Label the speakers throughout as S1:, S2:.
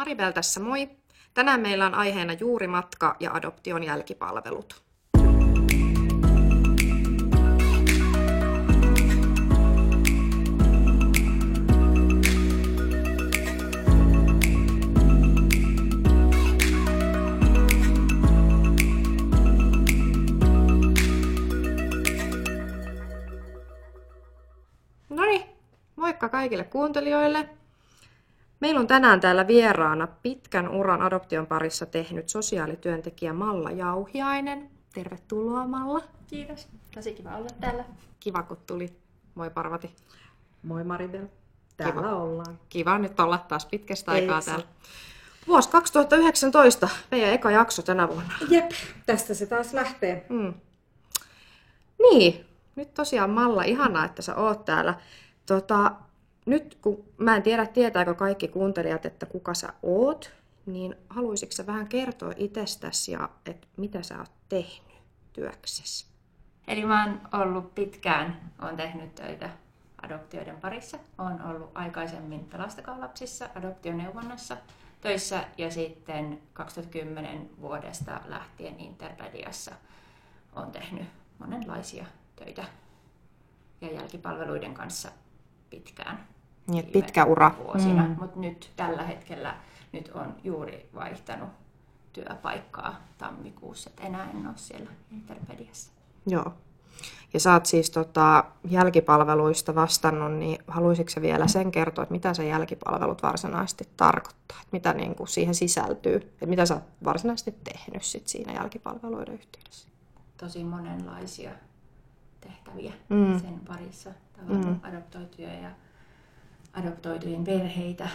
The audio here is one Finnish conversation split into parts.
S1: Maribel tässä moi. Tänään meillä on aiheena juurimatka ja adoption jälkipalvelut. Moikka kaikille kuuntelijoille. Meillä on tänään täällä vieraana pitkän uran adoption parissa tehnyt sosiaalityöntekijä Malla Jauhiainen. Tervetuloa Malla.
S2: Kiitos. Tosi kiva olla täällä.
S1: Kiva kun tuli. Moi Parvati.
S3: Moi Maribel. Täällä
S1: Kiva.
S3: ollaan.
S1: Kiva nyt olla taas pitkästä aikaa
S3: Eiks.
S1: täällä. Vuosi 2019, meidän eka jakso tänä vuonna.
S3: Jep, tästä se taas lähtee.
S1: Mm. Niin, nyt tosiaan Malla, ihanaa, että sä oot täällä. Tota, nyt kun mä en tiedä, tietääkö kaikki kuuntelijat, että kuka sä oot, niin haluaisitko sä vähän kertoa itsestäsi ja että mitä sä oot tehnyt työksessä?
S2: Eli mä oon ollut pitkään, oon tehnyt töitä adoptioiden parissa. Oon ollut aikaisemmin Pelastakaa lapsissa adoptioneuvonnassa töissä ja sitten 2010 vuodesta lähtien Interpediassa on tehnyt monenlaisia töitä ja jälkipalveluiden kanssa pitkään.
S1: Niin, pitkä ura.
S2: Vuosina,
S3: Mm.
S2: mm. mutta nyt tällä hetkellä nyt on juuri vaihtanut työpaikkaa tammikuussa, että enää en ole siellä Interpediassa.
S1: Joo. Ja sä oot siis tota, jälkipalveluista vastannut, niin haluaisitko sä vielä sen kertoa, että mitä se jälkipalvelut varsinaisesti tarkoittaa? Että mitä niin kuin siihen sisältyy? Että mitä sä oot varsinaisesti tehnyt sit siinä jälkipalveluiden yhteydessä?
S2: tosi monenlaisia tehtäviä
S1: Mm.
S2: sen parissa. Tavannut
S1: Mm.
S2: mm. adoptoituja ja adoptoitujen perheitä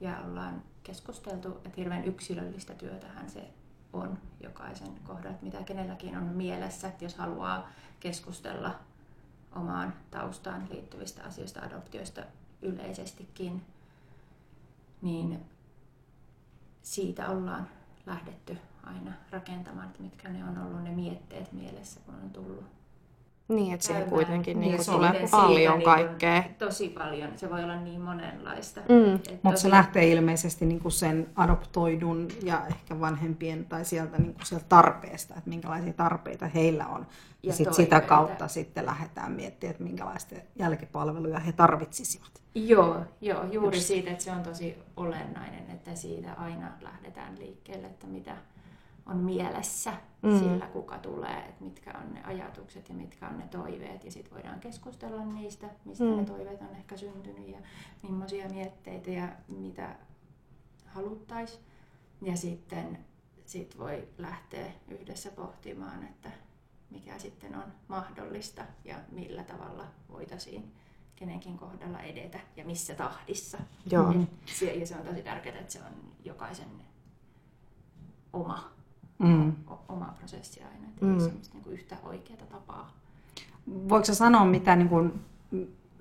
S2: ja ollaan keskusteltu, että hirveän yksilöllistä työtähän se on jokaisen kohdalla, että mitä kenelläkin on mielessä, että jos haluaa keskustella omaan taustaan liittyvistä asioista, adoptioista yleisestikin, niin siitä ollaan lähdetty aina rakentamaan, että mitkä ne on ollut ne mietteet mielessä, kun on tullut.
S1: Niin, että siihen kuitenkin niin
S3: Niin,
S1: kuin
S3: se
S1: tulee paljon
S2: siitä niin
S1: kaikkea.
S2: kuin Tosi paljon. Se voi olla niin monenlaista.
S1: Mm.
S3: Mutta
S2: tosi-
S3: se lähtee ilmeisesti niinku sen adoptoidun ja ehkä vanhempien tai sieltä, niinku sieltä tarpeesta, että minkälaisia tarpeita heillä on. Ja,
S2: Ja
S3: sit sitä kautta sitten lähdetään miettimään, että minkälaista jälkipalveluja he tarvitsisivat.
S2: Joo, joo, juuri siitä, että se on tosi olennainen, että siitä aina lähdetään liikkeelle, että mitä on mielessä
S1: Mm.
S2: sillä, kuka tulee, että mitkä on ne ajatukset ja mitkä on ne toiveet. Ja sitten voidaan keskustella niistä, mistä
S1: Mm.
S2: ne toiveet on ehkä syntynyt ja millaisia mietteitä ja mitä haluttaisiin. Ja sitten sit voi lähteä yhdessä pohtimaan, että mikä sitten on mahdollista ja millä tavalla voitaisiin kenenkin kohdalla edetä ja missä tahdissa.
S1: Joo.
S2: Ja se on tosi tärkeää, että se on jokaisen oma,
S3: Mm.
S2: o, oma prosessi aina, että
S1: Mm.
S2: ei ole semmoista niin yhtä oikeaa tapaa.
S3: Voiko sä sanoa, mitä niinku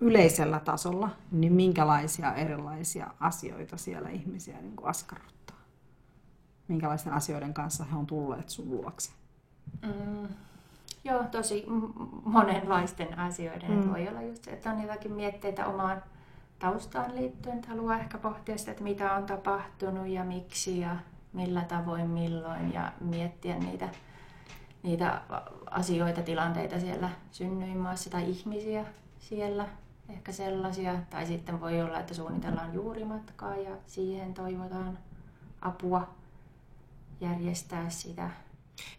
S3: yleisellä tasolla, niin minkälaisia erilaisia asioita siellä ihmisiä niinku askarruttaa? Minkälaisten asioiden kanssa he on tulleet sun luokse?
S2: Mm. Joo, tosi monenlaisten asioiden.
S1: Mm.
S2: Voi olla just se, että on jotakin mietteitä omaan taustaan liittyen, että haluaa ehkä pohtia sitä, että mitä on tapahtunut ja miksi ja millä tavoin, milloin ja miettiä niitä, niitä asioita, tilanteita siellä synnyinmaassa tai ihmisiä siellä, ehkä sellaisia. Tai sitten voi olla, että suunnitellaan juurimatkaa ja siihen toivotaan apua järjestää sitä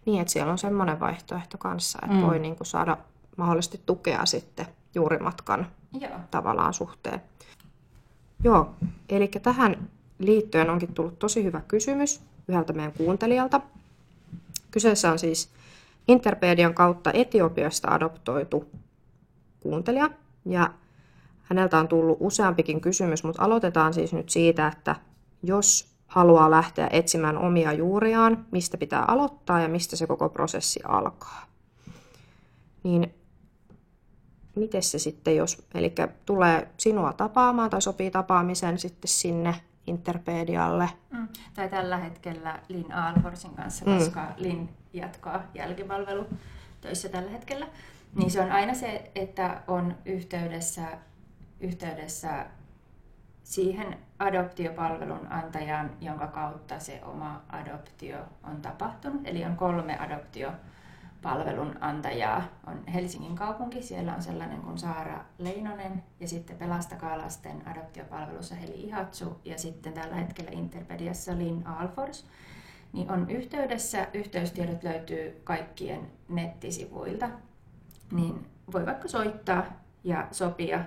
S1: Niin, että siellä on semmoinen vaihtoehto kanssa, että
S3: Mm.
S1: voi niin kuin saada mahdollisesti tukea sitten juurimatkan
S2: Joo.
S1: tavallaan suhteen. Joo, eli tähän liittyen onkin tullut tosi hyvä kysymys yhdeltä meidän kuuntelijalta. Kyseessä on siis Interpedian kautta Etiopiasta adoptoitu kuuntelija. Ja häneltä on tullut useampikin kysymys, mutta aloitetaan siis nyt siitä, että jos haluaa lähteä etsimään omia juuriaan, mistä pitää aloittaa ja mistä se koko prosessi alkaa. Niin miten se sitten, jos, eli tulee sinua tapaamaan tai sopii tapaamisen sitten sinne Interpedialle.
S2: Mm. Tai tällä hetkellä Lin Aalforsin kanssa,
S1: Mm.
S2: koska Lin jatkaa jälkipalvelu töissä tällä hetkellä. Niin se on aina se, että on yhteydessä, yhteydessä siihen adoptiopalvelun antajan, jonka kautta se oma adoptio on tapahtunut. Eli on kolme adoptiopalvelun antajaa. On Helsingin kaupunki, siellä on sellainen kuin Saara Leinonen ja sitten Pelastakaa lasten adoptiopalvelussa Heli Ihatsu ja sitten tällä hetkellä Interpediassa Lin Alfors. Niin on yhteydessä, yhteystiedot löytyy kaikkien nettisivuilta, niin voi vaikka soittaa ja sopia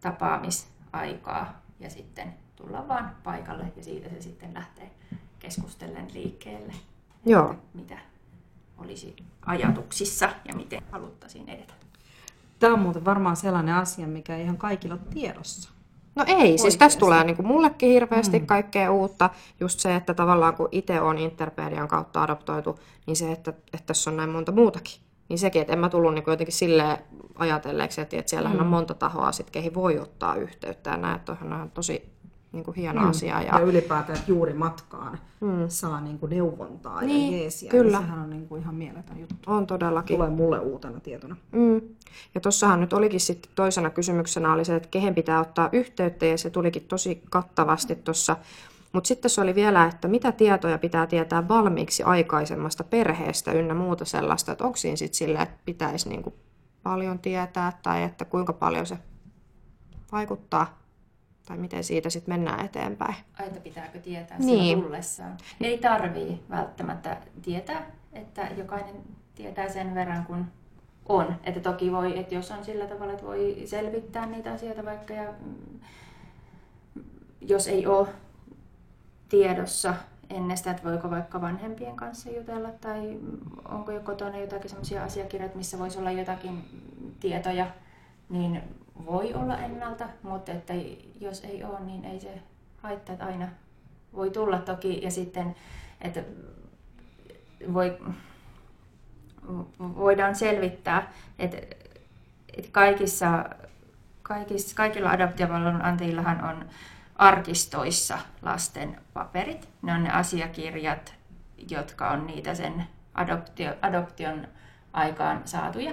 S2: tapaamisaikaa ja sitten tulla vaan paikalle ja siitä se sitten lähtee keskustellen liikkeelle.
S1: Joo.
S2: Mitä olisi ajatuksissa ja miten haluttaisiin edetä.
S3: Tämä on muuten varmaan sellainen asia, mikä ei ihan kaikilla ole tiedossa.
S1: No ei, Oikeasti. siis tässä tulee niin kuin mullekin hirveästi mm. kaikkea uutta. Just se, että tavallaan kun itse on Interpedian kautta adoptoitu, niin se, että, että tässä on näin monta muutakin. Niin sekin, että en mä tullut niin jotenkin silleen ajatelleeksi, että, että siellähän mm. on monta tahoa, sit, keihin voi ottaa yhteyttä ja näin, että on tosi niin kuin hieno mm. asia.
S3: Ja, ja ylipäätään, että juuri matkaan mm. saa niin kuin neuvontaa niin, ja jeesiä. Kyllä. Niin sehän on niin kuin ihan mieletön juttu.
S1: On todellakin.
S3: Tulee mulle uutena tietona.
S1: Mm. Ja tuossahan nyt olikin sitten toisena kysymyksenä oli se, että kehen pitää ottaa yhteyttä ja se tulikin tosi kattavasti tuossa. Mutta sitten se oli vielä, että mitä tietoja pitää tietää valmiiksi aikaisemmasta perheestä ynnä muuta sellaista, että onko siinä sitten silleen, että pitäisi niin kuin paljon tietää tai että kuinka paljon se vaikuttaa tai miten siitä sitten mennään eteenpäin.
S2: Aita pitääkö tietää niin. tullessaan? Ei tarvii välttämättä tietää, että jokainen tietää sen verran, kun on. Että toki voi, että jos on sillä tavalla, että voi selvittää niitä asioita vaikka ja mm, jos ei ole tiedossa ennestään, että voiko vaikka vanhempien kanssa jutella tai onko jo kotona jotakin sellaisia asiakirjoja, missä voisi olla jotakin tietoja, niin voi olla ennalta, mutta että jos ei ole, niin ei se haittaa, että aina voi tulla toki ja sitten, että voi, voidaan selvittää, että, että kaikissa, kaikissa, kaikilla adoptiopalvelun antajillahan on arkistoissa lasten paperit. Ne on ne asiakirjat, jotka on niitä sen adoptio, adoption aikaan saatuja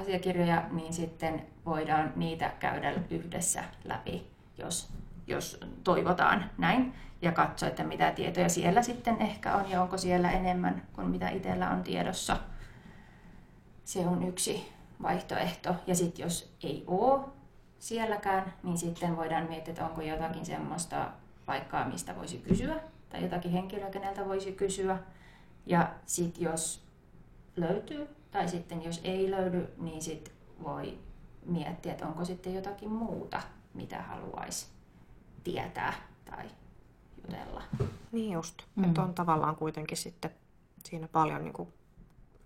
S2: asiakirjoja, niin sitten voidaan niitä käydä yhdessä läpi, jos, jos toivotaan näin, ja katsoa, että mitä tietoja siellä sitten ehkä on ja onko siellä enemmän kuin mitä itsellä on tiedossa. Se on yksi vaihtoehto. Ja sitten jos ei ole sielläkään, niin sitten voidaan miettiä, että onko jotakin semmoista paikkaa, mistä voisi kysyä, tai jotakin henkilöä, keneltä voisi kysyä. Ja sitten jos löytyy, tai sitten jos ei löydy, niin sitten voi miettiä, että onko sitten jotakin muuta, mitä haluaisi tietää tai jutella.
S1: Niin just, mm. että on tavallaan kuitenkin sitten siinä paljon, niin kuin,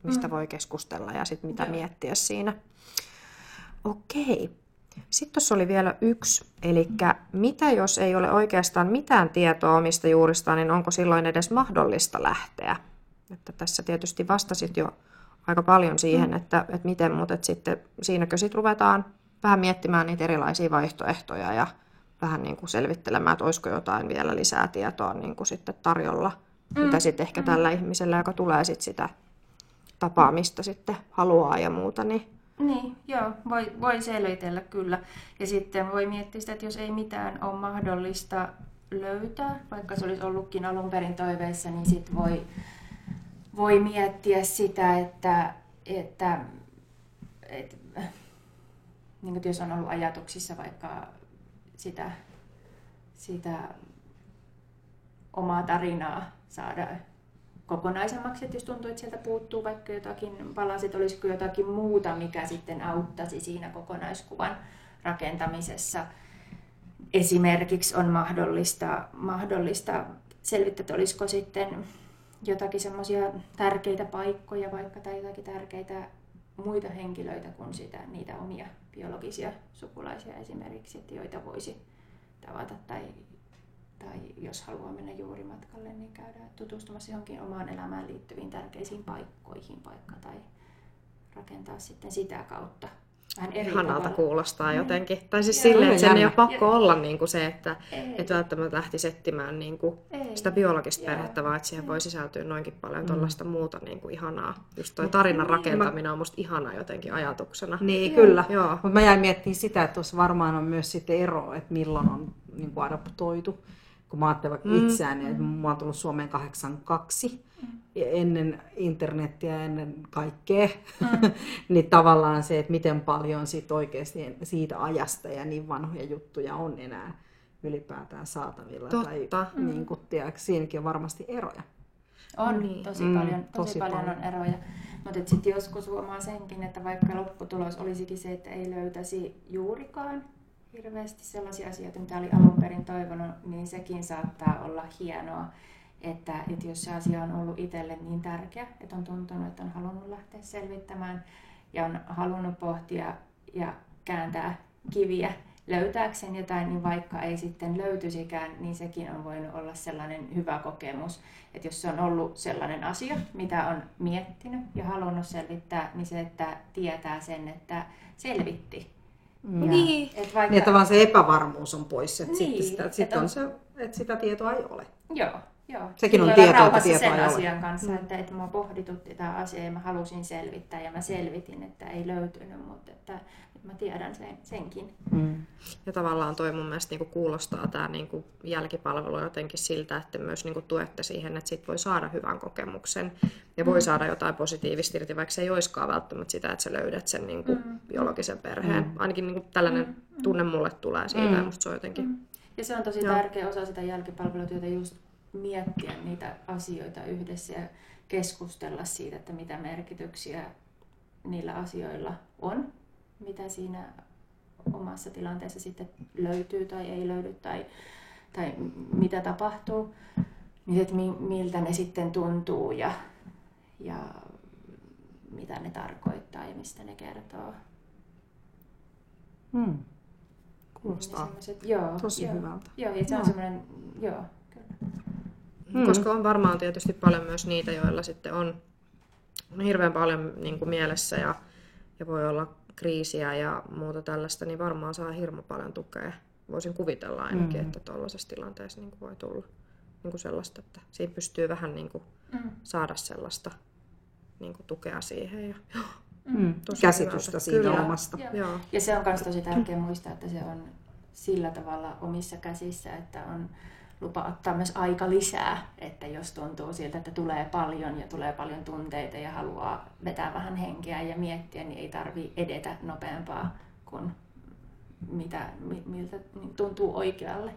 S1: mistä mm. voi keskustella ja sitten mitä Joo. miettiä siinä. Okei. Sitten tuossa oli vielä yksi, eli mitä jos ei ole oikeastaan mitään tietoa omista juurista, niin onko silloin edes mahdollista lähteä? Että tässä tietysti vastasit jo aika paljon siihen, mm. että, että miten, mutta että sitten siinäkö sitten ruvetaan vähän miettimään niitä erilaisia vaihtoehtoja ja vähän niin kuin selvittelemään, että olisiko jotain vielä lisää tietoa niin kuin sitten tarjolla, mm. mitä sitten ehkä mm. tällä ihmisellä, joka tulee sitten sitä tapaamista sitten haluaa ja muuta, niin
S2: niin, joo, voi, voi selvitellä kyllä. Ja sitten voi miettiä sitä, että jos ei mitään ole mahdollista löytää, vaikka se olisi ollutkin alun perin toiveissa, niin sitten voi voi miettiä sitä, että, että, että niin jos on ollut ajatuksissa vaikka sitä, sitä omaa tarinaa saada kokonaisemmaksi, että jos tuntuu, että sieltä puuttuu vaikka jotakin palasit, olisiko jotakin muuta, mikä sitten auttaisi siinä kokonaiskuvan rakentamisessa. Esimerkiksi on mahdollista, mahdollista selvittää, että olisiko sitten jotakin semmoisia tärkeitä paikkoja vaikka tai jotakin tärkeitä muita henkilöitä kuin sitä, niitä omia biologisia sukulaisia esimerkiksi, että joita voisi tavata tai, tai jos haluaa mennä juurimatkalle, niin käydä tutustumassa johonkin omaan elämään liittyviin tärkeisiin paikkoihin vaikka tai rakentaa sitten sitä kautta
S1: vähän eri Ihanalta tavalla. kuulostaa mm. jotenkin. Tai siis silleen, että sen ei ole pakko ja... olla niin kuin se, että et välttämättä lähtisi etsimään niin kuin sitä biologista Joo. perhettä, vaan että siihen voi sisältyä noinkin paljon mm. tuollaista muuta niin kuin ihanaa. Just toi tarinan niin, rakentaminen on musta ihana jotenkin ajatuksena.
S3: Niin, Joo. kyllä. Mutta mä jäin miettimään sitä, että tuossa varmaan on myös sitten ero, että milloin on niin kuin adoptoitu. Kun mä ajattelen vaikka mm. itseäni, että mä oon tullut Suomeen 82, ja ennen internettiä, ennen kaikkea, mm. niin tavallaan se, että miten paljon sit oikeasti siitä ajasta ja niin vanhoja juttuja on enää ylipäätään saatavilla.
S1: Totta.
S3: Tai, mm. niin kuin, tiedätkö, siinäkin on varmasti eroja.
S2: On, niin. tosi, mm, paljon, tosi, tosi paljon, paljon on eroja. Mutta sitten joskus huomaa senkin, että vaikka lopputulos olisikin se, että ei löytäisi juurikaan hirveästi sellaisia asioita, mitä oli alun perin toivonut, niin sekin saattaa olla hienoa. Että, että jos se asia on ollut itselle niin tärkeä, että on tuntunut, että on halunnut lähteä selvittämään ja on halunnut pohtia ja kääntää kiviä löytääkseen jotain, niin vaikka ei sitten löytyisikään, niin sekin on voinut olla sellainen hyvä kokemus. Että jos se on ollut sellainen asia, mitä on miettinyt ja halunnut selvittää, niin se, että tietää sen, että selvitti.
S3: Mm. Niin. Et vaikka... niin, että vaan se epävarmuus on pois, että niin, sitten, sitä, että, sit on... on se, että sitä tietoa ei ole.
S2: Joo, Joo.
S3: Sekin on tietoa, että tietoa
S2: sen asian kanssa, mm. että, että mua pohditutti tämä asia ja mä halusin selvittää ja mä selvitin, että ei löytynyt, mutta että mä tiedän sen, senkin. Mm.
S1: Ja tavallaan toi mun mielestä niinku kuulostaa tämä niinku jälkipalvelu jotenkin siltä, että myös niinku tuette siihen, että sit voi saada hyvän kokemuksen ja voi mm. saada jotain positiivista irti, vaikka se ei olisikaan välttämättä sitä, että sä löydät sen niinku mm. biologisen perheen. Mm. Ainakin niinku tällainen mm. tunne mulle tulee siitä mm. ja musta se on jotenkin... Mm.
S2: Ja se on tosi Joo. tärkeä osa sitä jälkipalvelutyötä just miettiä niitä asioita yhdessä ja keskustella siitä, että mitä merkityksiä niillä asioilla on, mitä siinä omassa tilanteessa sitten löytyy tai ei löydy tai, tai mitä tapahtuu, niin että miltä ne sitten tuntuu ja, ja mitä ne tarkoittaa ja mistä ne kertoo.
S3: Hmm. Kuulostaa
S2: niin joo,
S3: tosi
S2: joo,
S3: hyvältä.
S2: Joo, ja se on semmoinen, joo,
S1: Hmm. Koska on varmaan tietysti paljon myös niitä, joilla sitten on hirveän paljon niin kuin mielessä ja, ja voi olla kriisiä ja muuta tällaista, niin varmaan saa hirmu paljon tukea. Voisin kuvitella ainakin, mm. että tuollaisessa tilanteessa niin kuin voi tulla niin kuin sellaista, että siinä pystyy vähän niin kuin mm. saada sellaista niin kuin tukea siihen. Ja,
S3: mm. Käsitystä hyvältä. siitä Kyllä. omasta.
S2: Joo. Ja se on myös tosi tärkeää muistaa, että se on sillä tavalla omissa käsissä, että on lupa ottaa myös aika lisää, että jos tuntuu siltä, että tulee paljon ja tulee paljon tunteita ja haluaa vetää vähän henkeä ja miettiä, niin ei tarvi edetä nopeampaa kuin mitä, miltä niin tuntuu oikealle.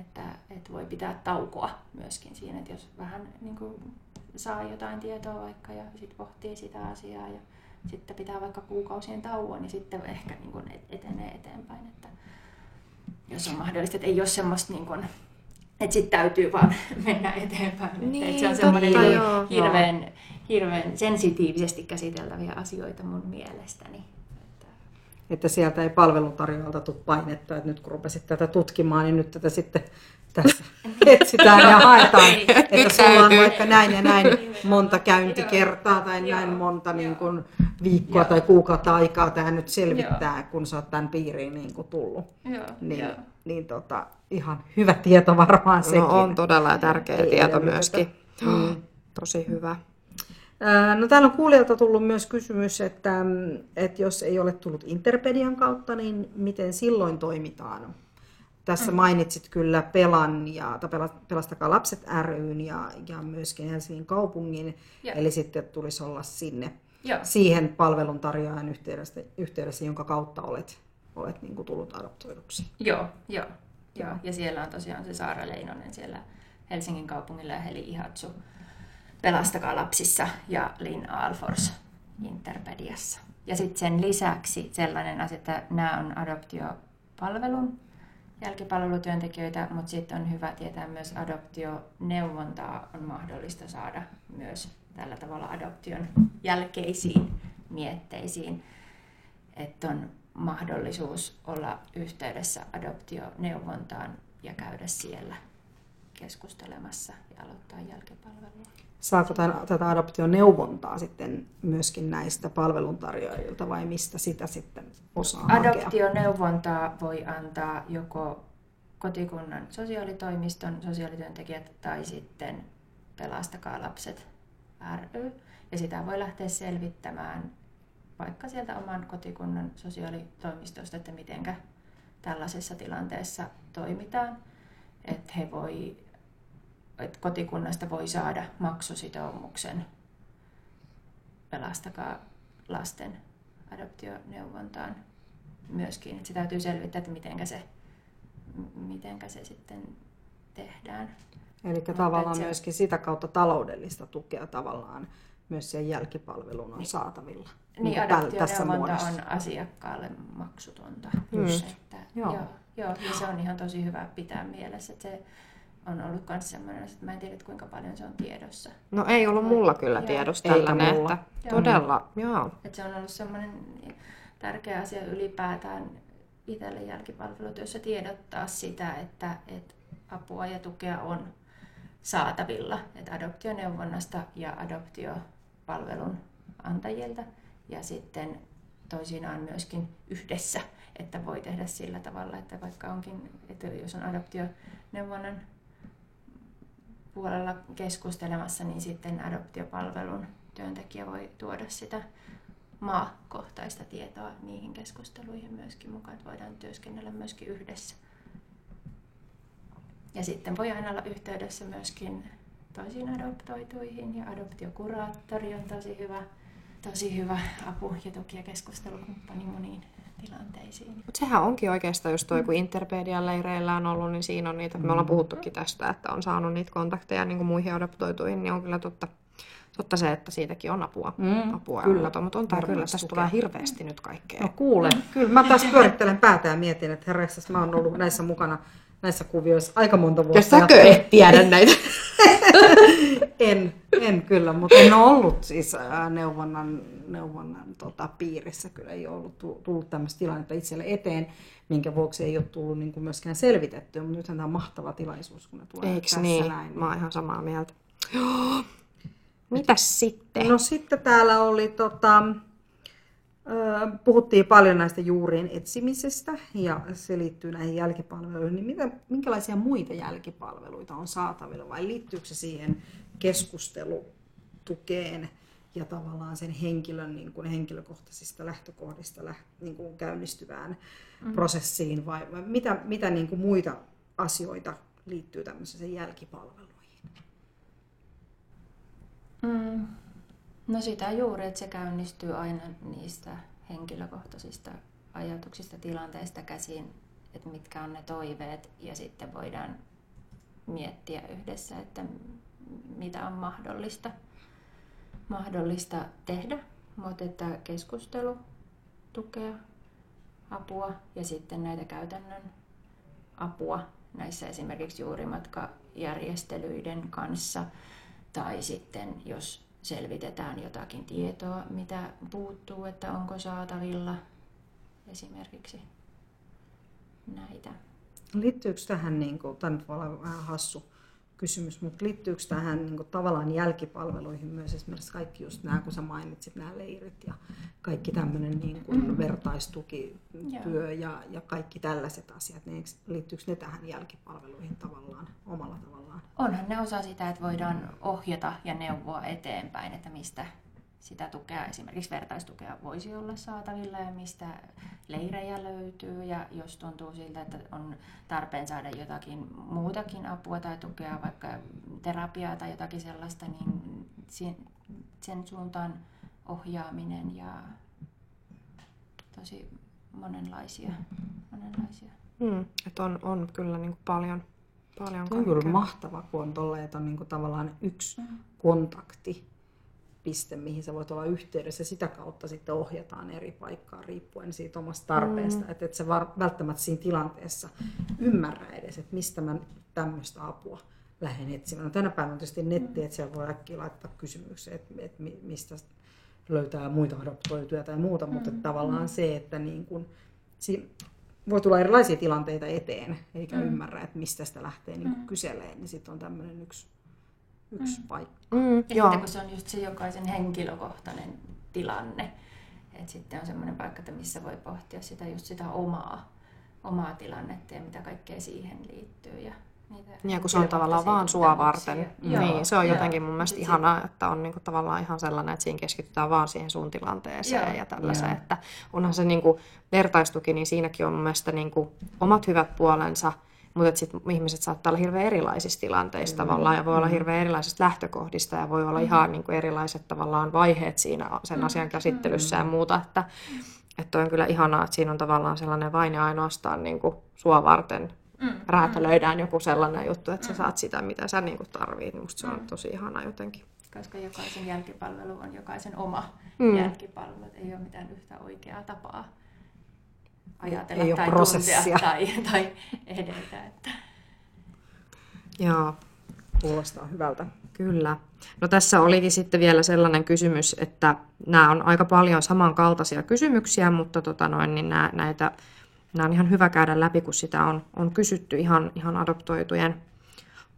S2: Että, että voi pitää taukoa myöskin siinä, että jos vähän niin kuin saa jotain tietoa vaikka ja sitten pohtii sitä asiaa ja sitten pitää vaikka kuukausien tauon, niin sitten ehkä niin kuin etenee eteenpäin. Että jos on mahdollista, että ei ole semmoista niin kuin että sitten täytyy vaan mennä eteenpäin. Niin, että se on semmoinen niin hirveän, hirveän sensitiivisesti käsiteltäviä asioita mun mielestäni.
S3: Että sieltä ei palveluntarjoajalta tule painetta, että nyt kun rupesit tätä tutkimaan, niin nyt tätä sitten tässä etsitään ja haetaan, että sulla on vaikka näin ja näin monta käyntikertaa tai näin monta niin kuin viikkoa tai kuukautta aikaa tämä nyt selvittää, kun sä oot tämän piiriin niin kuin tullut. Niin, niin tota, ihan hyvä tieto varmaan sekin.
S1: No on todella tärkeä Ei tieto myöskin. Mm. Tosi hyvä.
S3: No täällä on kuulijalta tullut myös kysymys, että, että jos ei ole tullut Interpedian kautta, niin miten silloin toimitaan? Tässä mm. mainitsit kyllä Pelan ja tai Pelastakaa lapset ryn ja, ja myöskin Helsingin kaupungin, ja. eli sitten tulisi olla sinne ja. siihen palveluntarjoajan yhteydessä, yhteydessä, jonka kautta olet, olet niin kuin tullut adoptoiduksi.
S2: Joo, joo. Joo, ja siellä on tosiaan se Saara Leinonen siellä Helsingin kaupungilla ja Heli Ihatsu Pelastakaa lapsissa ja Lin Alfors Interpediassa. Ja sitten sen lisäksi sellainen asia, että nämä on adoptiopalvelun jälkipalvelutyöntekijöitä, mutta sitten on hyvä tietää myös adoptioneuvontaa on mahdollista saada myös tällä tavalla adoption jälkeisiin mietteisiin. Että on mahdollisuus olla yhteydessä adoptioneuvontaan ja käydä siellä keskustelemassa ja aloittaa jälkipalvelua.
S3: Saako tätä adoptioneuvontaa sitten myöskin näistä palveluntarjoajilta vai mistä sitä sitten osaa
S2: Adoptioneuvontaa hakea? voi antaa joko kotikunnan sosiaalitoimiston sosiaalityöntekijät tai sitten Pelastakaa lapset ry. Ja sitä voi lähteä selvittämään vaikka sieltä oman kotikunnan sosiaalitoimistosta, että mitenkä tällaisessa tilanteessa toimitaan. Että he voi, että kotikunnasta voi saada maksusitoumuksen pelastakaa lasten adoptioneuvontaan myöskin. Että se täytyy selvittää, että miten se, mitenkä se sitten tehdään.
S3: Eli tavallaan se... myöskin sitä kautta taloudellista tukea tavallaan myös sen jälkipalvelun on
S2: niin.
S3: saatavilla.
S2: Niin, adoptioneuvonta on asiakkaalle maksutonta.
S3: Just.
S2: Että, joo. Joo, joo, ja se on ihan tosi hyvä pitää mielessä, että se on ollut myös sellainen, että mä en tiedä, kuinka paljon se on tiedossa.
S1: No ei ollut mulla kyllä tiedossa tällainen, mulla. että joo. todella, joo.
S2: Että se on ollut sellainen tärkeä asia ylipäätään itselle jälkipalvelutyössä tiedottaa sitä, että, että apua ja tukea on saatavilla, että adoptioneuvonnasta ja adoptiopalvelun antajilta ja sitten toisinaan myöskin yhdessä, että voi tehdä sillä tavalla, että vaikka onkin, että jos on adoptioneuvonnan puolella keskustelemassa, niin sitten adoptiopalvelun työntekijä voi tuoda sitä maakohtaista tietoa niihin keskusteluihin myöskin mukaan, että voidaan työskennellä myöskin yhdessä. Ja sitten voi aina olla yhteydessä myöskin toisiin adoptoituihin ja adoptiokuraattori on tosi hyvä, tosi hyvä apu ja tuki ja keskustelukumppani moniin tilanteisiin.
S1: Mutta sehän onkin oikeastaan just toi, kun Interpedian leireillä on ollut, niin siinä on niitä, me ollaan puhuttukin tästä, että on saanut niitä kontakteja niin kuin muihin adoptoituihin, niin on kyllä totta, totta se, että siitäkin on apua. Mm, apua kyllä. Mutta on tämä kyllä, tässä tulee hirveästi nyt kaikkea.
S3: No kuule, kyllä mä taas pyörittelen päätä ja mietin, että herraksas mä oon ollut näissä mukana näissä kuvioissa aika monta vuotta.
S1: Ja säkö et tiedä näitä?
S3: en, en kyllä, mutta en ole ollut siis neuvonnan, neuvonnan tota, piirissä. Kyllä ei ollut tullut tämmöistä tilannetta itselle eteen, minkä vuoksi ei ole tullut niin kuin myöskään selvitettyä. Mutta nythän tämä on mahtava tilaisuus, kun ne tulee
S1: Eiks tässä niin? näin. Mä oon ihan samaa mieltä. Mitäs sitten?
S3: No sitten täällä oli tota, Puhuttiin paljon näistä juurien etsimisestä ja se liittyy näihin jälkipalveluihin. Niin mitä, minkälaisia muita jälkipalveluita on saatavilla vai liittyykö se siihen keskustelutukeen ja tavallaan sen henkilön niin kuin henkilökohtaisista lähtökohdista läht, niin kuin käynnistyvään mm. prosessiin vai, vai mitä, mitä niin kuin muita asioita liittyy tämmöiseen jälkipalveluihin?
S2: Mm. No sitä juuri, että se käynnistyy aina niistä henkilökohtaisista ajatuksista, tilanteista käsin, että mitkä on ne toiveet ja sitten voidaan miettiä yhdessä, että mitä on mahdollista, mahdollista tehdä, mutta että keskustelu, tukea, apua ja sitten näitä käytännön apua näissä esimerkiksi juurimatkajärjestelyiden kanssa tai sitten jos selvitetään jotakin tietoa, mitä puuttuu, että onko saatavilla esimerkiksi näitä.
S3: Liittyykö tähän, niin kuin, tämä voi olla vähän hassu kysymys, mutta liittyykö tähän niin kuin, tavallaan jälkipalveluihin myös esimerkiksi kaikki just nämä, kun sä mainitsit nämä leirit ja kaikki tämmöinen niin kuin, mm-hmm. vertaistukityö ja, ja kaikki tällaiset asiat, niin liittyykö ne tähän jälkipalveluihin tavallaan omalla tavallaan?
S2: onhan ne osa sitä, että voidaan ohjata ja neuvoa eteenpäin, että mistä sitä tukea, esimerkiksi vertaistukea voisi olla saatavilla ja mistä leirejä löytyy ja jos tuntuu siltä, että on tarpeen saada jotakin muutakin apua tai tukea, vaikka terapiaa tai jotakin sellaista, niin sen suuntaan ohjaaminen ja tosi monenlaisia. monenlaisia.
S1: Mm, että on, on kyllä niin kuin paljon Paljon
S3: on kyllä mahtava, kun on tolle, että on niin kuin tavallaan yksi mm. kontakti, piste, mihin sä voit olla yhteydessä. Sitä kautta sitten ohjataan eri paikkaan riippuen siitä omasta tarpeesta. Mm. Että et sä välttämättä siinä tilanteessa ymmärrä edes, että mistä mä tämmöistä apua lähden etsimään. No, tänä päivänä on tietysti netti, että siellä voi äkkiä laittaa kysymyksiä, että, että mistä löytää muita adoptoituja tai muuta, mm. mutta tavallaan mm. se, että niin kun, voi tulla erilaisia tilanteita eteen, eikä mm. ymmärrä, että mistä sitä lähtee niin mm. kyselemään, niin sitten on tämmöinen yksi, yksi mm. paikka.
S2: Mm, ja joo. sitten kun se on just se jokaisen henkilökohtainen tilanne, että sitten on semmoinen paikka, että missä voi pohtia sitä just sitä omaa, omaa tilannetta ja mitä kaikkea siihen liittyy ja niitä
S1: Ja kun se on tavallaan vaan sua varten,
S2: Joo,
S1: niin se on
S2: joo.
S1: jotenkin mun mielestä
S2: Sit se-
S1: ihanaa, että on niinku tavallaan ihan sellainen, että siinä keskitytään vaan siihen sun tilanteeseen
S2: Joo.
S1: ja tällaiseen,
S3: Joo.
S1: että onhan se niinku vertaistuki, niin siinäkin on mun mielestä niinku omat hyvät puolensa, mutta sitten ihmiset saattaa olla hirveän erilaisissa tilanteissa mm. tavallaan ja voi olla hirveän erilaisista lähtökohdista ja voi olla ihan niinku erilaiset tavallaan vaiheet siinä sen asian käsittelyssä ja muuta, että että on kyllä ihanaa, että siinä on tavallaan sellainen vain ja ainoastaan niinku sua varten
S2: Mm,
S1: räätälöidään joku sellainen juttu, että sä saat sitä, mitä sä niinku tarvit. Niin musta se on tosi ihana jotenkin.
S2: koska jokaisen jälkipalvelu on jokaisen oma
S1: Mm.
S2: mm. jälkipalvelu. että Ei ole mitään yhtä oikeaa tapaa ajatella
S3: Ei
S2: tai
S3: prosessia.
S2: tuntea tai, tai edetä. Että.
S1: Joo,
S3: Kuulostaa hyvältä.
S1: kyllä. No tässä olikin sitten vielä sellainen kysymys, että nämä on aika paljon samankaltaisia kysymyksiä, mutta tota noin, niin nämä, näitä, nämä on ihan hyvä käydä läpi, kun sitä on, on kysytty ihan, ihan adoptoitujen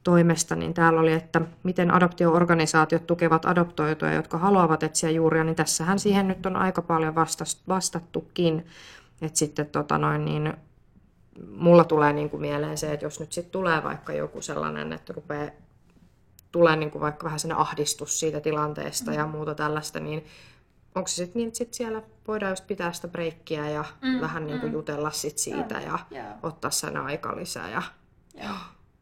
S1: toimesta, niin täällä oli, että miten adoptioorganisaatiot tukevat adoptoituja, jotka haluavat etsiä juuria, niin tässähän siihen nyt on aika paljon vastas- vastattukin. Että sitten tota noin, niin mulla tulee niin kuin mieleen se, että jos nyt sitten tulee vaikka joku sellainen, että rupeaa tulee niin kuin vaikka vähän sellainen ahdistus siitä tilanteesta ja muuta tällaista, niin onko se sitten niin, että sit siellä voidaan just pitää sitä breikkiä ja mm,
S2: Mm,
S1: vähän niin kuin
S2: mm.
S1: jutella sit siitä
S2: On,
S1: ja
S2: joo.
S1: ottaa sen aika lisää. Ja,
S2: Joo.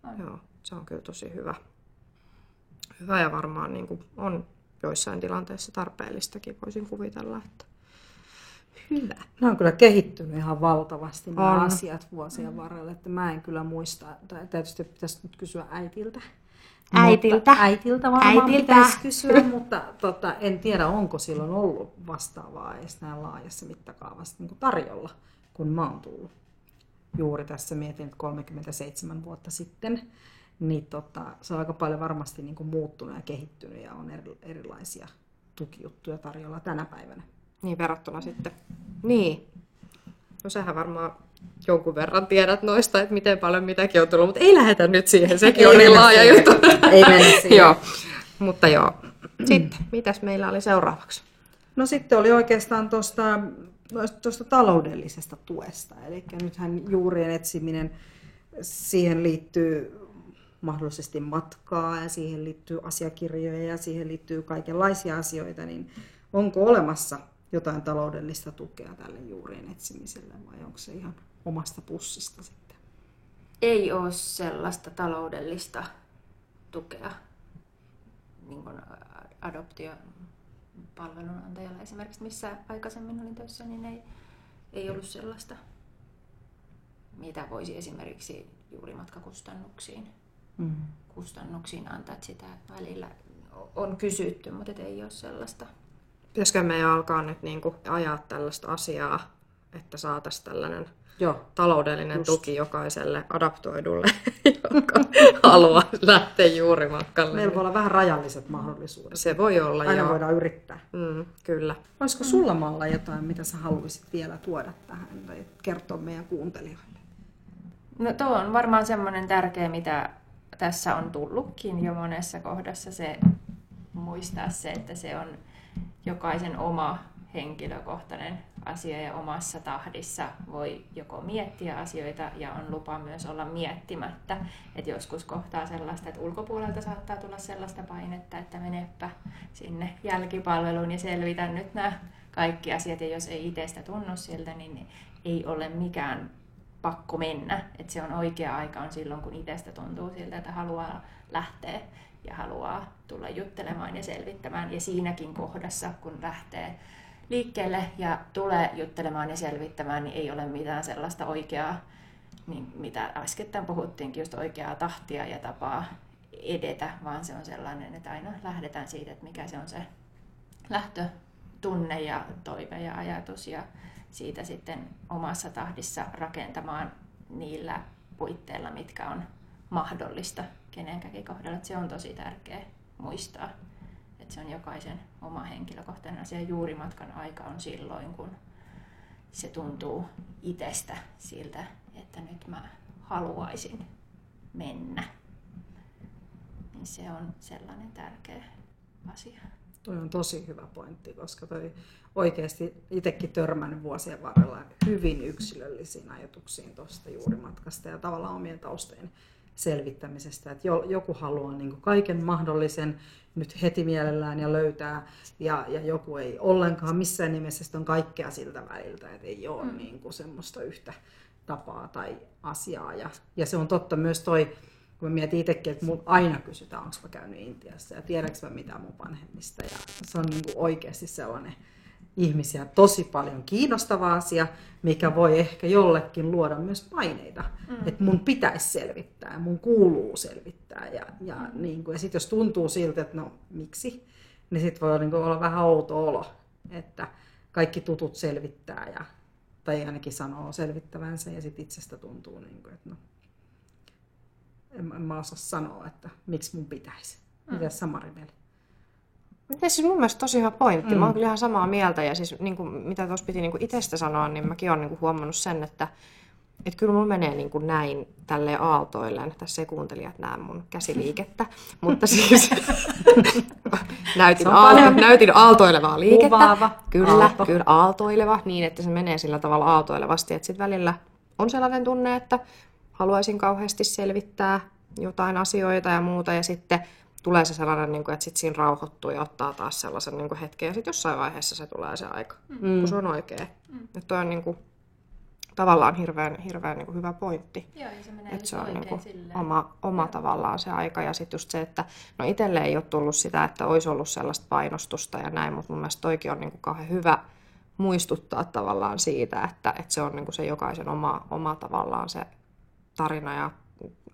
S2: On.
S1: joo, se on kyllä tosi hyvä. Hyvä ja varmaan niin kuin on joissain tilanteissa tarpeellistakin, voisin kuvitella, että hyvä.
S3: Nämä on kyllä kehittynyt ihan valtavasti nämä
S1: On.
S3: asiat vuosien varrella, että mä en kyllä muista, tai tietysti pitäisi nyt kysyä äitiltä.
S1: Äitiltä.
S3: Mutta, äitiltä varmaan
S1: Äitiltä.
S3: pitäisi kysyä, mutta tota, en tiedä, onko silloin ollut vastaavaa edes näin laajassa mittakaavassa niin kuin tarjolla, kun mä oon tullut. Juuri tässä mietin, että 37 vuotta sitten, niin tota, se on aika paljon varmasti niin kuin muuttunut ja kehittynyt ja on eri, erilaisia tukijuttuja tarjolla tänä päivänä.
S1: Niin verrattuna sitten. Niin. No sähän varmaan jonkun verran tiedät noista, että miten paljon mitäkin on tullut, mutta ei lähetä nyt siihen, sekin
S3: Ei
S1: on niin laaja
S3: siihen.
S1: juttu.
S3: Ei mennä siihen.
S1: joo, mutta joo. Sitten, mitäs meillä oli seuraavaksi?
S3: No sitten oli oikeastaan tuosta tuosta taloudellisesta tuesta. Eli nythän juurien etsiminen, siihen liittyy mahdollisesti matkaa ja siihen liittyy asiakirjoja ja siihen liittyy kaikenlaisia asioita, niin onko olemassa jotain taloudellista tukea tälle juurien etsimiselle vai onko se ihan omasta pussista sitten?
S2: Ei ole sellaista taloudellista tukea niin kuin adoptiopalvelunantajalla esimerkiksi, missä aikaisemmin olin töissä, niin ei, ei ollut sellaista, mitä voisi esimerkiksi juuri matkakustannuksiin
S3: Mm.
S2: kustannuksiin antaa, että sitä välillä on kysytty, mutta ei ole sellaista.
S1: Pitäisikö meidän alkaa nyt niin kuin ajaa tällaista asiaa, että saataisiin tällainen
S3: Joo.
S1: taloudellinen
S3: Just.
S1: tuki jokaiselle adaptoidulle, joka haluaa lähteä juurimatkalle.
S3: Meillä voi olla vähän rajalliset mahdollisuudet.
S1: Se voi olla,
S3: Aina
S1: joo.
S3: voidaan yrittää.
S1: Mm, kyllä.
S3: Olisiko sulla Malla jotain, mitä sä haluaisit vielä tuoda tähän tai kertoa meidän kuuntelijoille?
S2: No tuo on varmaan semmoinen tärkeä, mitä tässä on tullutkin jo monessa kohdassa, se muistaa se, että se on jokaisen oma henkilökohtainen asia ja omassa tahdissa voi joko miettiä asioita ja on lupa myös olla miettimättä. Et joskus kohtaa sellaista, että ulkopuolelta saattaa tulla sellaista painetta, että menepä sinne jälkipalveluun ja selvitä nyt nämä kaikki asiat. Ja jos ei itsestä tunnu siltä, niin ei ole mikään pakko mennä. Että se on oikea aika on silloin, kun itsestä tuntuu siltä, että haluaa lähteä ja haluaa tulla juttelemaan ja selvittämään. Ja siinäkin kohdassa, kun lähtee liikkeelle ja tulee juttelemaan ja selvittämään, niin ei ole mitään sellaista oikeaa, niin mitä äskettäin puhuttiinkin, just oikeaa tahtia ja tapaa edetä, vaan se on sellainen, että aina lähdetään siitä, että mikä se on se lähtötunne ja toive ja ajatus ja siitä sitten omassa tahdissa rakentamaan niillä puitteilla, mitkä on mahdollista kenenkäkin kohdalla. Se on tosi tärkeä muistaa, että se on jokaisen oma henkilökohtainen asia. Juurimatkan aika on silloin, kun se tuntuu itsestä siltä, että nyt mä haluaisin mennä. Niin se on sellainen tärkeä asia.
S3: Toi on tosi hyvä pointti, koska toi oikeasti itsekin törmännyt vuosien varrella hyvin yksilöllisiin ajatuksiin tuosta juurimatkasta ja tavallaan omien taustojen selvittämisestä. Että joku haluaa niin kuin kaiken mahdollisen nyt heti mielellään ja löytää, ja, ja joku ei ollenkaan missään nimessä, sitten on kaikkea siltä väliltä, että ei ole mm. niin kuin semmoista yhtä tapaa tai asiaa. Ja, ja se on totta myös toi, kun mä mietin itsekin, että mun aina kysytään, onko mä käynyt Intiassa ja tiedätkö mä mitään mun vanhemmista. Ja se on niin kuin oikeasti sellainen ihmisiä tosi paljon kiinnostava asia, mikä voi ehkä jollekin luoda myös paineita. Mm. Että mun pitäisi selvittää, mun kuuluu selvittää. Ja, ja, mm. niin kuin, ja sitten jos tuntuu siltä, että no miksi, niin sitten voi niin kuin, olla vähän outo olo, että kaikki tutut selvittää ja, tai ainakin sanoo selvittävänsä ja sitten itsestä tuntuu, niin kuin, että no, en, en mä osaa sanoa, että miksi mun pitäisi. Mm. Mitä Samari vielä?
S1: Miten siis mun mielestä tosi hyvä pointti. Mm. Mä oon kyllä ihan samaa mieltä. Ja siis niin kuin, mitä tuossa piti niin kuin itsestä sanoa, niin mäkin oon niin kuin huomannut sen, että että kyllä mulla menee niin kuin näin tälle aaltoilleen. Tässä ei kuuntelijat näe mun käsiliikettä, mutta siis näytin, aalto, näytin aaltoilevaa liikettä.
S3: Kuvaava.
S1: Kyllä, aalto. kyllä aaltoileva, niin että se menee sillä tavalla aaltoilevasti, että sitten välillä on sellainen tunne, että haluaisin kauheasti selvittää jotain asioita ja muuta, ja sitten tulee se sellainen, niin kuin, että sit siinä rauhoittuu ja ottaa taas sellaisen niin kuin hetken, ja sitten jossain vaiheessa se tulee se aika, mm. kun se on oikea. Mm. Että toi on niin kuin, tavallaan hirveän, hirveän niin kuin hyvä pointti.
S2: Joo, ja se menee
S1: että se on niin kuin oma, oma tavallaan se aika. Ja sitten just se, että no itselle ei ole tullut sitä, että olisi ollut sellaista painostusta ja näin, mutta mun mielestä toikin on niin kuin kauhean hyvä muistuttaa tavallaan siitä, että, että se on niin kuin se jokaisen oma, oma tavallaan se tarina ja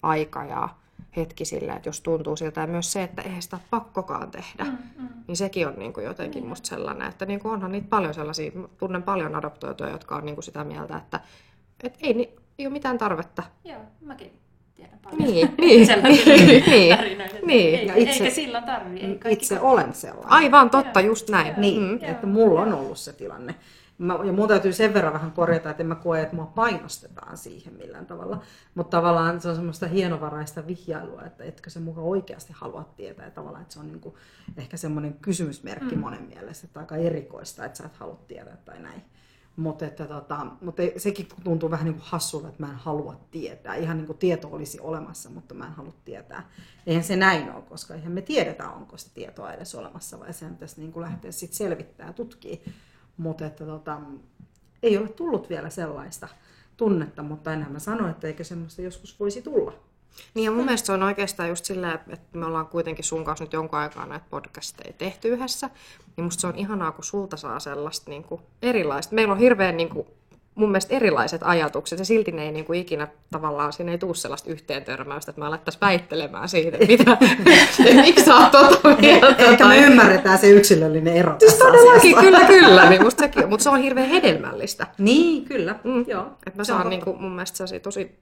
S1: aika ja hetki sille, että jos tuntuu siltä, ja myös se, että eihän sitä pakkokaan tehdä, mm, mm. niin sekin on niin kuin jotenkin mm. musta sellainen, että niin kuin onhan niitä paljon sellaisia, tunnen paljon adoptoituja, jotka on niin kuin sitä mieltä, että, että ei, ei ole mitään tarvetta.
S2: Joo, mäkin tiedän
S1: paljon niin, niin,
S2: niin, niin, niin. Ja itse, eikä silloin tarvitse.
S3: Itse olen sellainen.
S1: Aivan totta, just näin.
S3: Niin, mm. että mulla on ollut se tilanne. Mä, ja mun täytyy sen verran vähän korjata, että en mä koe, että mua painostetaan siihen millään tavalla. Mutta tavallaan se on semmoista hienovaraista vihjailua, että etkö se mukaan oikeasti halua tietää. Ja tavallaan, että se on niinku ehkä semmoinen kysymysmerkki mm. monen mielestä, että aika erikoista, että sä et halua tietää tai näin. Mutta, että tota, mutta sekin tuntuu vähän niin kuin hassulta, että mä en halua tietää. Ihan niin kuin tieto olisi olemassa, mutta mä en halua tietää. Eihän se näin ole, koska eihän me tiedetä, onko sitä tietoa edes olemassa, vai sehän pitäisi niin kuin lähteä sitten selvittää ja tutkia. Mutta että tota, ei ole tullut vielä sellaista tunnetta, mutta enää mä sanoin, että eikö semmoista joskus voisi tulla.
S1: Niin ja mun mielestä se on oikeastaan just silleen, että me ollaan kuitenkin sun kanssa nyt jonkun aikaa näitä podcasteja tehty yhdessä, niin musta se on ihanaa, kun sulta saa sellaista niin kuin erilaista. Meillä on hirveän niin kuin mun mielestä erilaiset ajatukset, ja silti ne ei niin kuin ikinä tavallaan, siinä ei tule sellaista yhteen törmäystä, että me alettaisiin väittelemään siitä, mitä, miksi sä oot tota
S3: mieltä. Ehkä me ymmärretään se yksilöllinen ero
S1: siis todellakin, kyllä, kyllä, niin musta sekin, mutta se on hirveän hedelmällistä.
S3: Niin, kyllä,
S1: mm. joo. Että mä saan niin kuin, mun mielestä tosi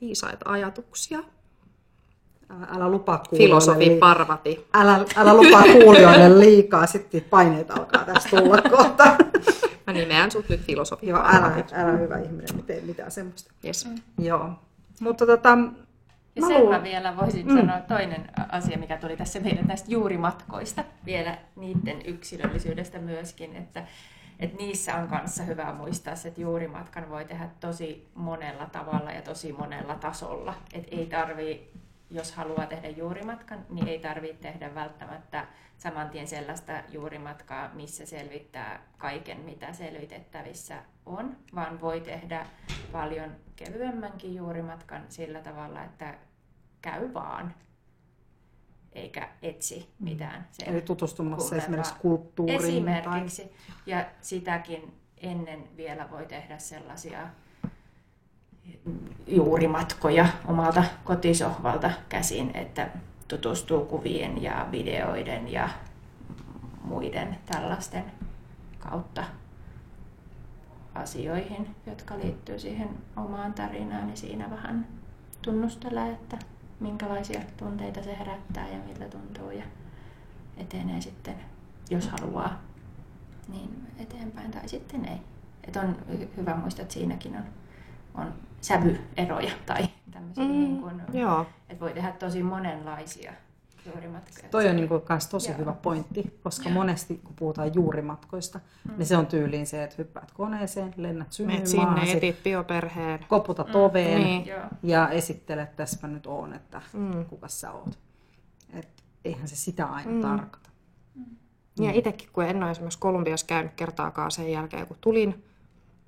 S1: viisaita ajatuksia.
S3: Älä lupaa
S1: Filosofi li- parvati.
S3: Älä, älä lupaa kuulijoille liikaa, sitten paineet alkaa tästä tulla kohta.
S1: Mä nimeän sut nyt filosofi.
S3: Joo, älä, älä hyvä ihminen, ei tee mitään semmoista.
S1: Yes.
S3: Mm. Joo. Mutta tota,
S2: ja sen mä vielä voisin mm. sanoa toinen asia, mikä tuli tässä meidän näistä juurimatkoista, vielä niiden yksilöllisyydestä myöskin, että, että niissä on kanssa hyvä muistaa, että juurimatkan voi tehdä tosi monella tavalla ja tosi monella tasolla. että ei tarvii jos haluaa tehdä juurimatkan, niin ei tarvitse tehdä välttämättä saman tien sellaista juurimatkaa, missä selvittää kaiken, mitä selvitettävissä on, vaan voi tehdä paljon kevyemmänkin juurimatkan sillä tavalla, että käy vaan eikä etsi mitään.
S3: Sen Eli tutustumassa esimerkiksi kulttuuriin.
S2: Esimerkiksi. Tai... Ja sitäkin ennen vielä voi tehdä sellaisia juurimatkoja omalta kotisohvalta käsin, että tutustuu kuvien ja videoiden ja muiden tällaisten kautta asioihin, jotka liittyy siihen omaan tarinaan, niin siinä vähän tunnustelee, että minkälaisia tunteita se herättää ja miltä tuntuu ja etenee sitten, jos haluaa, niin eteenpäin tai sitten ei. Et on hyvä muistaa, että siinäkin on, on sävyeroja tai tämmöisiä, mm, niin kuin,
S1: joo.
S2: että voi tehdä tosi monenlaisia juurimatkoja.
S3: Toi on niinku kans tosi
S2: Joo.
S3: hyvä pointti, koska monesti kun puhutaan juurimatkoista, mm. niin se on tyyliin se, että hyppäät koneeseen, lennät synnymaahan,
S1: sinne,
S3: sit
S1: etit bioperheen.
S3: koputat oveen
S1: niin.
S2: Joo.
S3: ja esittelet, täsmä nyt on, että
S1: Mm.
S3: kuka sä oot. Et eihän se sitä aina
S1: Mm.
S3: tarkoita.
S1: Ja itsekin, kun en ole esimerkiksi Kolumbiassa käynyt kertaakaan sen jälkeen, kun tulin,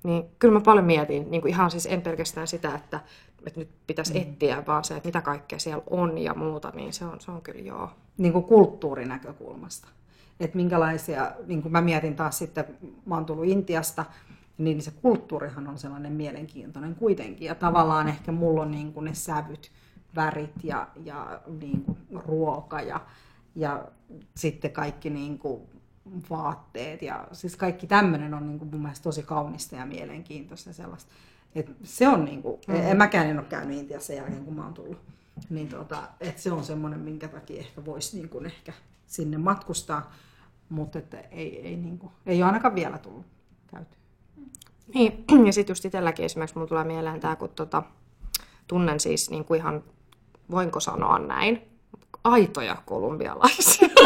S1: niin kyllä mä paljon mietin, niin kuin ihan siis en pelkästään sitä, että, että nyt pitäisi mm. etsiä, vaan se, että mitä kaikkea siellä on ja muuta, niin se on, se on kyllä joo.
S3: niin kuin kulttuurinäkökulmasta. Että minkälaisia, niin kuin mä mietin taas sitten, mä oon tullut Intiasta, niin se kulttuurihan on sellainen mielenkiintoinen kuitenkin. Ja tavallaan ehkä mulla on niin kuin ne sävyt, värit ja, ja niin kuin ruoka ja, ja sitten kaikki niin kuin vaatteet. Ja siis kaikki tämmöinen on niin kuin mun mielestä tosi kaunista ja mielenkiintoista ja sellaista. Et se on niin kuin, mm. en mäkään en ole käynyt Intiassa sen jälkeen, kun mä oon tullut. Niin tota, et se on semmoinen, minkä takia ehkä voisi niin kuin ehkä sinne matkustaa, mutta että ei, ei, niin kuin, ei ole ainakaan vielä tullut käyty.
S1: Niin, ja sitten just itselläkin esimerkiksi mulla tulee mieleen tämä, kun tota, tunnen siis niin kuin ihan, voinko sanoa näin, aitoja kolumbialaisia.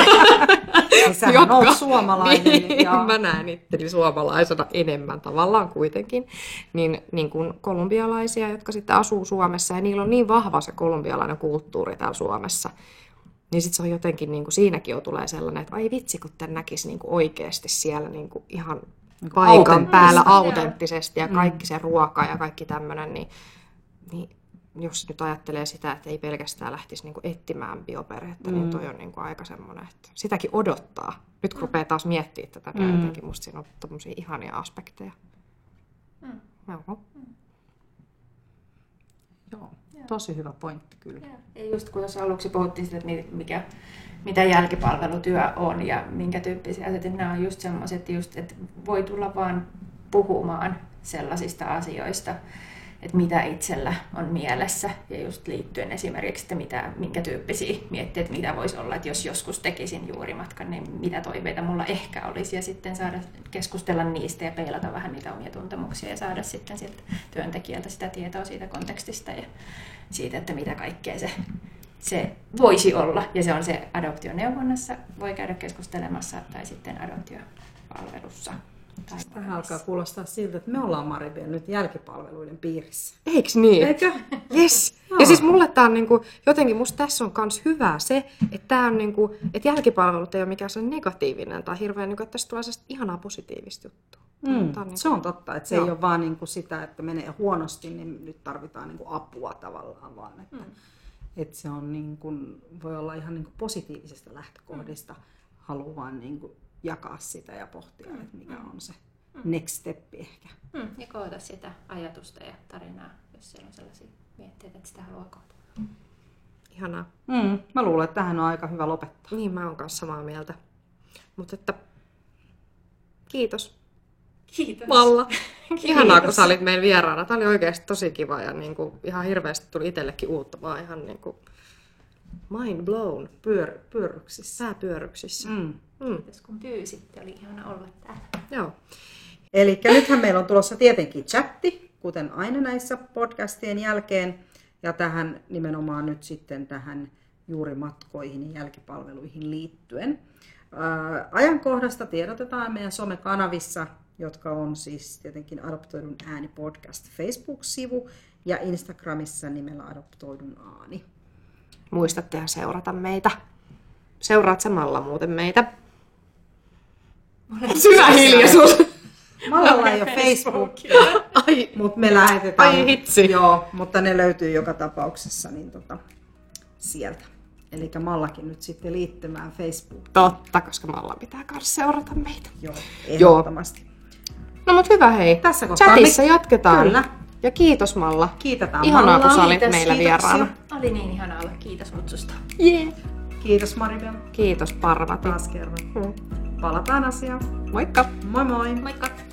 S3: Niin sähän oot suomalainen.
S1: niin,
S3: ja...
S1: mä näen itteni suomalaisena enemmän tavallaan kuitenkin. Niin, niin kuin kolumbialaisia, jotka sitten asuu Suomessa ja niillä on niin vahva se kolumbialainen kulttuuri täällä Suomessa. Niin sitten se on jotenkin, niin kuin siinäkin jo tulee sellainen, että ai vitsi, kun tämän näkisi niin kuin oikeasti siellä niin kuin ihan
S3: Niin
S1: paikan päällä autenttisesti ja kaikki se ruoka ja kaikki tämmöinen, niin, niin jos nyt ajattelee sitä, että ei pelkästään lähtisi niinku etsimään bioperhettä, mm. niin toi on niinku aika semmoinen, että sitäkin odottaa. Nyt kun rupeaa taas miettimään tätä, niin
S3: Mm.
S1: jotenkin musta siinä on tommosia ihania aspekteja.
S2: Mm.
S1: Joo.
S3: Joo, tosi hyvä pointti kyllä.
S2: Joo. Ja just kun tuossa aluksi puhuttiin siitä, että mi- mikä, mitä jälkipalvelutyö on ja minkä tyyppisiä asioita, niin nämä on just semmoiset, just, että voi tulla vaan puhumaan sellaisista asioista, että mitä itsellä on mielessä ja just liittyen esimerkiksi, että mitä, minkä tyyppisiä miettiä, että mitä voisi olla, että jos joskus tekisin juurimatkan, niin mitä toiveita mulla ehkä olisi ja sitten saada keskustella niistä ja peilata vähän niitä omia tuntemuksia ja saada sitten sieltä työntekijältä sitä tietoa siitä kontekstista ja siitä, että mitä kaikkea se, se voisi olla. Ja se on se adoptioneuvonnassa, voi käydä keskustelemassa tai sitten adoptiopalvelussa.
S3: Tähän alkaa kuulostaa siltä, että me ollaan Maribel nyt jälkipalveluiden piirissä.
S1: Eiks niin?
S3: Eikö?
S1: Yes. Ja siis mulle tää on niinku, jotenkin musta tässä on kans hyvää se, että tää on niinku, että jälkipalvelut ei ole mikään se negatiivinen tai hirveän, niinku, että tästä tulee sellaista ihanaa positiivista juttua.
S3: Mm,
S1: niinku-
S3: se on totta, että se
S1: Joo.
S3: ei ole vaan niinku sitä, että menee huonosti, niin nyt tarvitaan niinku apua tavallaan, vaan että, mm. että se on niinku, voi olla ihan niinku positiivisesta lähtökohdista, mm. haluaa niinku jakaa sitä ja pohtia, mm. että mikä on se next step ehkä.
S2: Mm, ja koota sitä ajatusta ja tarinaa, jos siellä on sellaisia mietteitä, että sitä haluaa koota.
S1: Ihanaa.
S3: Mm, mä luulen, että tähän on aika hyvä lopettaa.
S1: Niin, mä oon kanssa samaa mieltä. Mutta että kiitos.
S2: Kiitos.
S1: Malla. Ihanaa, kun
S2: Kiitos.
S1: sä olit meidän vieraana. Tämä oli oikeasti tosi kiva ja niin kuin, ihan hirveästi tuli itsellekin uutta, vaan ihan niin kuin mind blown pyör, pyörryksissä, pääpyörryksissä.
S3: Mm.
S1: Mm.
S2: Kiitos kun pyysitte, oli ihana olla täällä.
S1: Joo.
S3: Eli nythän meillä on tulossa tietenkin chatti, kuten aina näissä podcastien jälkeen. Ja tähän nimenomaan nyt sitten tähän juuri matkoihin ja jälkipalveluihin liittyen. Ää, ajankohdasta tiedotetaan meidän somekanavissa, jotka on siis tietenkin Adoptoidun ääni podcast Facebook-sivu ja Instagramissa nimellä Adoptoidun ääni.
S1: Muistattehan seurata meitä. Seuraat samalla muuten meitä. Syvä hiljaisuus.
S3: Mallalla ei ole Facebook,
S1: Ai,
S3: mutta me lähetetään.
S1: Ai hitsi.
S3: Joo, mutta ne löytyy joka tapauksessa niin tota, sieltä. Eli Mallakin nyt sitten liittymään Facebook.
S1: totta, koska Malla pitää myös seurata meitä.
S3: Joo, ehdottomasti.
S1: No mut hyvä hei.
S3: Tässä kohtaa
S1: Chatissa
S3: me-
S1: jatketaan.
S3: Kyllä.
S1: Ja kiitos Malla.
S3: Kiitetään
S1: Ihanaa, kun
S3: Mallaa.
S1: sä olit
S2: Kiitos,
S1: meillä
S3: kiitoksia.
S1: vieraana.
S2: Oli niin ihana olla. Kiitos kutsusta.
S1: Yeah.
S3: Kiitos Maribel
S1: Kiitos Parvati.
S3: taas kerran.
S1: Mm.
S3: Palataan asiaan.
S1: Moikka!
S3: Moi moi!
S2: Moikka!